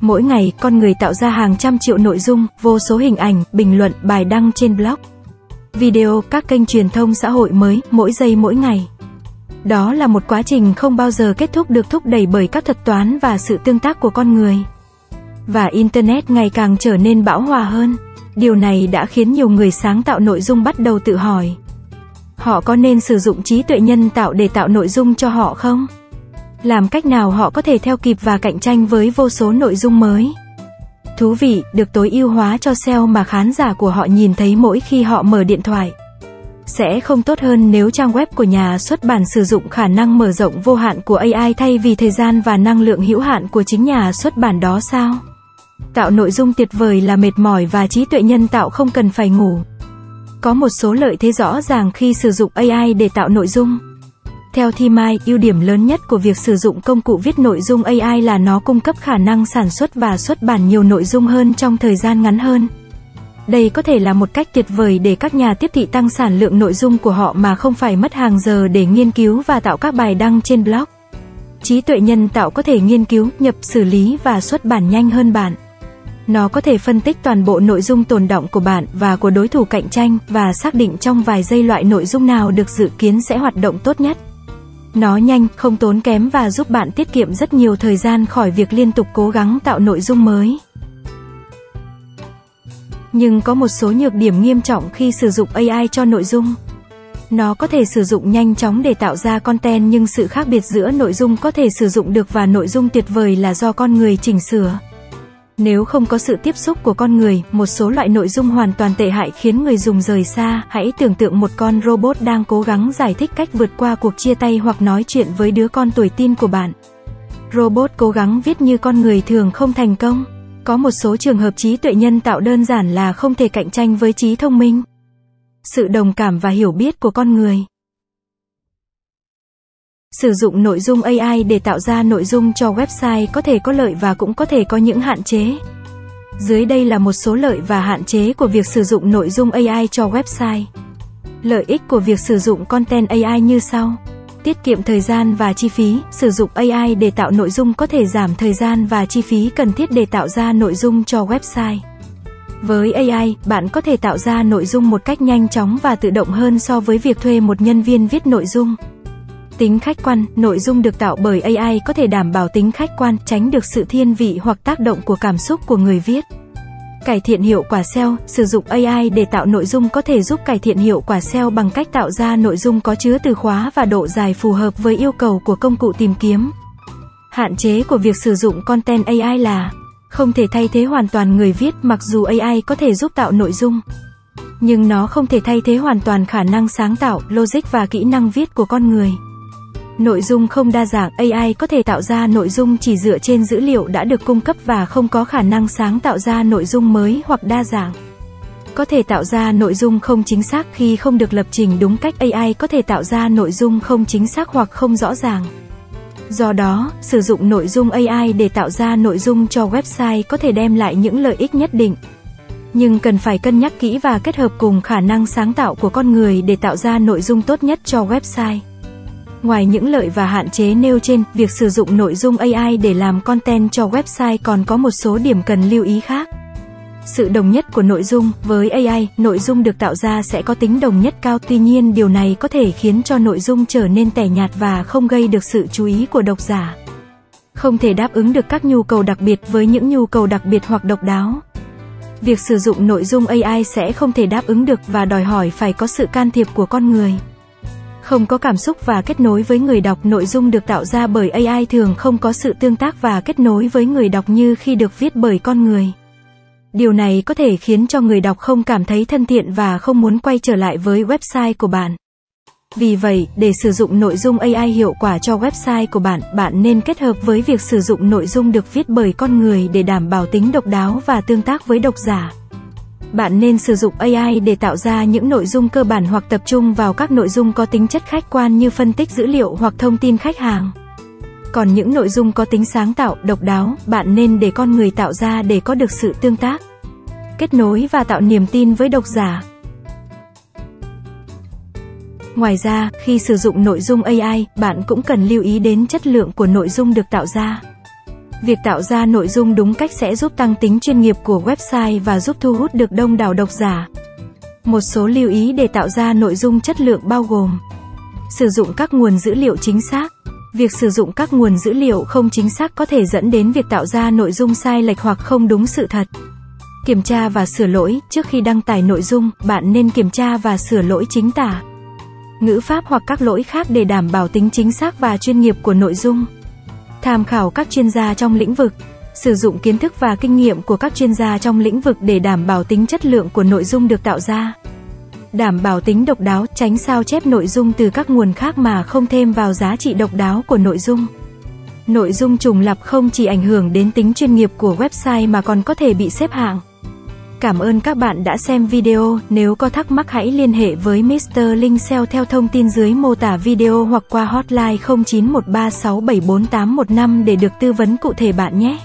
Mỗi ngày, con người tạo ra hàng trăm triệu nội dung, vô số hình ảnh, bình luận, bài đăng trên blog, video, các kênh truyền thông xã hội mới, mỗi giây mỗi ngày. Đó là một quá trình không bao giờ kết thúc được thúc đẩy bởi các thuật toán và sự tương tác của con người. Và Internet ngày càng trở nên bão hòa hơn. Điều này đã khiến nhiều người sáng tạo nội dung bắt đầu tự hỏi. Họ có nên sử dụng trí tuệ nhân tạo để tạo nội dung cho họ không? Làm cách nào họ có thể theo kịp và cạnh tranh với vô số nội dung mới? Thú vị, được tối ưu hóa cho SEO mà khán giả của họ nhìn thấy mỗi khi họ mở điện thoại. Sẽ không tốt hơn nếu trang web của nhà xuất bản sử dụng khả năng mở rộng vô hạn của AI thay vì thời gian và năng lượng hữu hạn của chính nhà xuất bản đó sao? Tạo nội dung tuyệt vời là mệt mỏi và trí tuệ nhân tạo không cần phải ngủ. Có một số lợi thế rõ ràng khi sử dụng AI để tạo nội dung. Theo Thi Mai, ưu điểm lớn nhất của việc sử dụng công cụ viết nội dung AI là nó cung cấp khả năng sản xuất và xuất bản nhiều nội dung hơn trong thời gian ngắn hơn. Đây có thể là một cách tuyệt vời để các nhà tiếp thị tăng sản lượng nội dung của họ mà không phải mất hàng giờ để nghiên cứu và tạo các bài đăng trên blog. Trí tuệ nhân tạo có thể nghiên cứu, nhập, xử lý và xuất bản nhanh hơn bạn. Nó có thể phân tích toàn bộ nội dung tồn động của bạn và của đối thủ cạnh tranh và xác định trong vài giây loại nội dung nào được dự kiến sẽ hoạt động tốt nhất. Nó nhanh, không tốn kém và giúp bạn tiết kiệm rất nhiều thời gian khỏi việc liên tục cố gắng tạo nội dung mới. Nhưng có một số nhược điểm nghiêm trọng khi sử dụng AI cho nội dung. Nó có thể sử dụng nhanh chóng để tạo ra content nhưng sự khác biệt giữa nội dung có thể sử dụng được và nội dung tuyệt vời là do con người chỉnh sửa. Nếu không có sự tiếp xúc của con người, một số loại nội dung hoàn toàn tệ hại khiến người dùng rời xa. Hãy tưởng tượng một con robot đang cố gắng giải thích cách vượt qua cuộc chia tay hoặc nói chuyện với đứa con tuổi tin của bạn. Robot cố gắng viết như con người thường không thành công. Có một số trường hợp trí tuệ nhân tạo đơn giản là không thể cạnh tranh với trí thông minh. Sự đồng cảm và hiểu biết của con người. Sử dụng nội dung AI để tạo ra nội dung cho website có thể có lợi và cũng có thể có những hạn chế. Dưới đây là một số lợi và hạn chế của việc sử dụng nội dung AI cho website. Lợi ích của việc sử dụng content AI như sau. Tiết kiệm thời gian và chi phí, sử dụng AI để tạo nội dung có thể giảm thời gian và chi phí cần thiết để tạo ra nội dung cho website. Với AI, bạn có thể tạo ra nội dung một cách nhanh chóng và tự động hơn so với việc thuê một nhân viên viết nội dung. Tính khách quan, nội dung được tạo bởi AI có thể đảm bảo tính khách quan, tránh được sự thiên vị hoặc tác động của cảm xúc của người viết. Cải thiện hiệu quả SEO, sử dụng AI để tạo nội dung có thể giúp cải thiện hiệu quả SEO bằng cách tạo ra nội dung có chứa từ khóa và độ dài phù hợp với yêu cầu của công cụ tìm kiếm. Hạn chế của việc sử dụng content AI là không thể thay thế hoàn toàn người viết mặc dù AI có thể giúp tạo nội dung. Nhưng nó không thể thay thế hoàn toàn khả năng sáng tạo, logic và kỹ năng viết của con người. Nội dung không đa dạng, AI có thể tạo ra nội dung chỉ dựa trên dữ liệu đã được cung cấp và không có khả năng sáng tạo ra nội dung mới hoặc đa dạng. Có thể tạo ra nội dung không chính xác khi không được lập trình đúng cách AI có thể tạo ra nội dung không chính xác hoặc không rõ ràng. Do đó, sử dụng nội dung AI để tạo ra nội dung cho website có thể đem lại những lợi ích nhất định. Nhưng cần phải cân nhắc kỹ và kết hợp cùng khả năng sáng tạo của con người để tạo ra nội dung tốt nhất cho website. Ngoài những lợi và hạn chế nêu trên, việc sử dụng nội dung AI để làm content cho website còn có một số điểm cần lưu ý khác. Sự đồng nhất của nội dung, với AI, nội dung được tạo ra sẽ có tính đồng nhất cao, tuy nhiên điều này có thể khiến cho nội dung trở nên tẻ nhạt và không gây được sự chú ý của độc giả. Không thể đáp ứng được các nhu cầu đặc biệt với những nhu cầu đặc biệt hoặc độc đáo. Việc sử dụng nội dung AI sẽ không thể đáp ứng được và đòi hỏi phải có sự can thiệp của con người không có cảm xúc và kết nối với người đọc. Nội dung được tạo ra bởi AI thường không có sự tương tác và kết nối với người đọc như khi được viết bởi con người. Điều này có thể khiến cho người đọc không cảm thấy thân thiện và không muốn quay trở lại với website của bạn. Vì vậy, để sử dụng nội dung AI hiệu quả cho website của bạn, bạn nên kết hợp với việc sử dụng nội dung được viết bởi con người để đảm bảo tính độc đáo và tương tác với độc giả. Bạn nên sử dụng AI để tạo ra những nội dung cơ bản hoặc tập trung vào các nội dung có tính chất khách quan như phân tích dữ liệu hoặc thông tin khách hàng. Còn những nội dung có tính sáng tạo, độc đáo, bạn nên để con người tạo ra để có được sự tương tác, kết nối và tạo niềm tin với độc giả. Ngoài ra, khi sử dụng nội dung AI, bạn cũng cần lưu ý đến chất lượng của nội dung được tạo ra. Việc tạo ra nội dung đúng cách sẽ giúp tăng tính chuyên nghiệp của website và giúp thu hút được đông đảo độc giả. Một số lưu ý để tạo ra nội dung chất lượng bao gồm Sử dụng các nguồn dữ liệu chính xác. Việc sử dụng các nguồn dữ liệu không chính xác có thể dẫn đến việc tạo ra nội dung sai lệch hoặc không đúng sự thật. Kiểm tra và sửa lỗi, trước khi đăng tải nội dung, bạn nên kiểm tra và sửa lỗi chính tả, ngữ pháp hoặc các lỗi khác để đảm bảo tính chính xác và chuyên nghiệp của nội dung. Tham khảo các chuyên gia trong lĩnh vực, sử dụng kiến thức và kinh nghiệm của các chuyên gia trong lĩnh vực để đảm bảo tính chất lượng của nội dung được tạo ra. Đảm bảo tính độc đáo, tránh sao chép nội dung từ các nguồn khác mà không thêm vào giá trị độc đáo của nội dung. Nội dung trùng lặp không chỉ ảnh hưởng đến tính chuyên nghiệp của website mà còn có thể bị xếp hạng. Cảm ơn các bạn đã xem video, nếu có thắc mắc hãy liên hệ với Mr. Linh Seo theo thông tin dưới mô tả video hoặc qua hotline 0913674815 để được tư vấn cụ thể bạn nhé.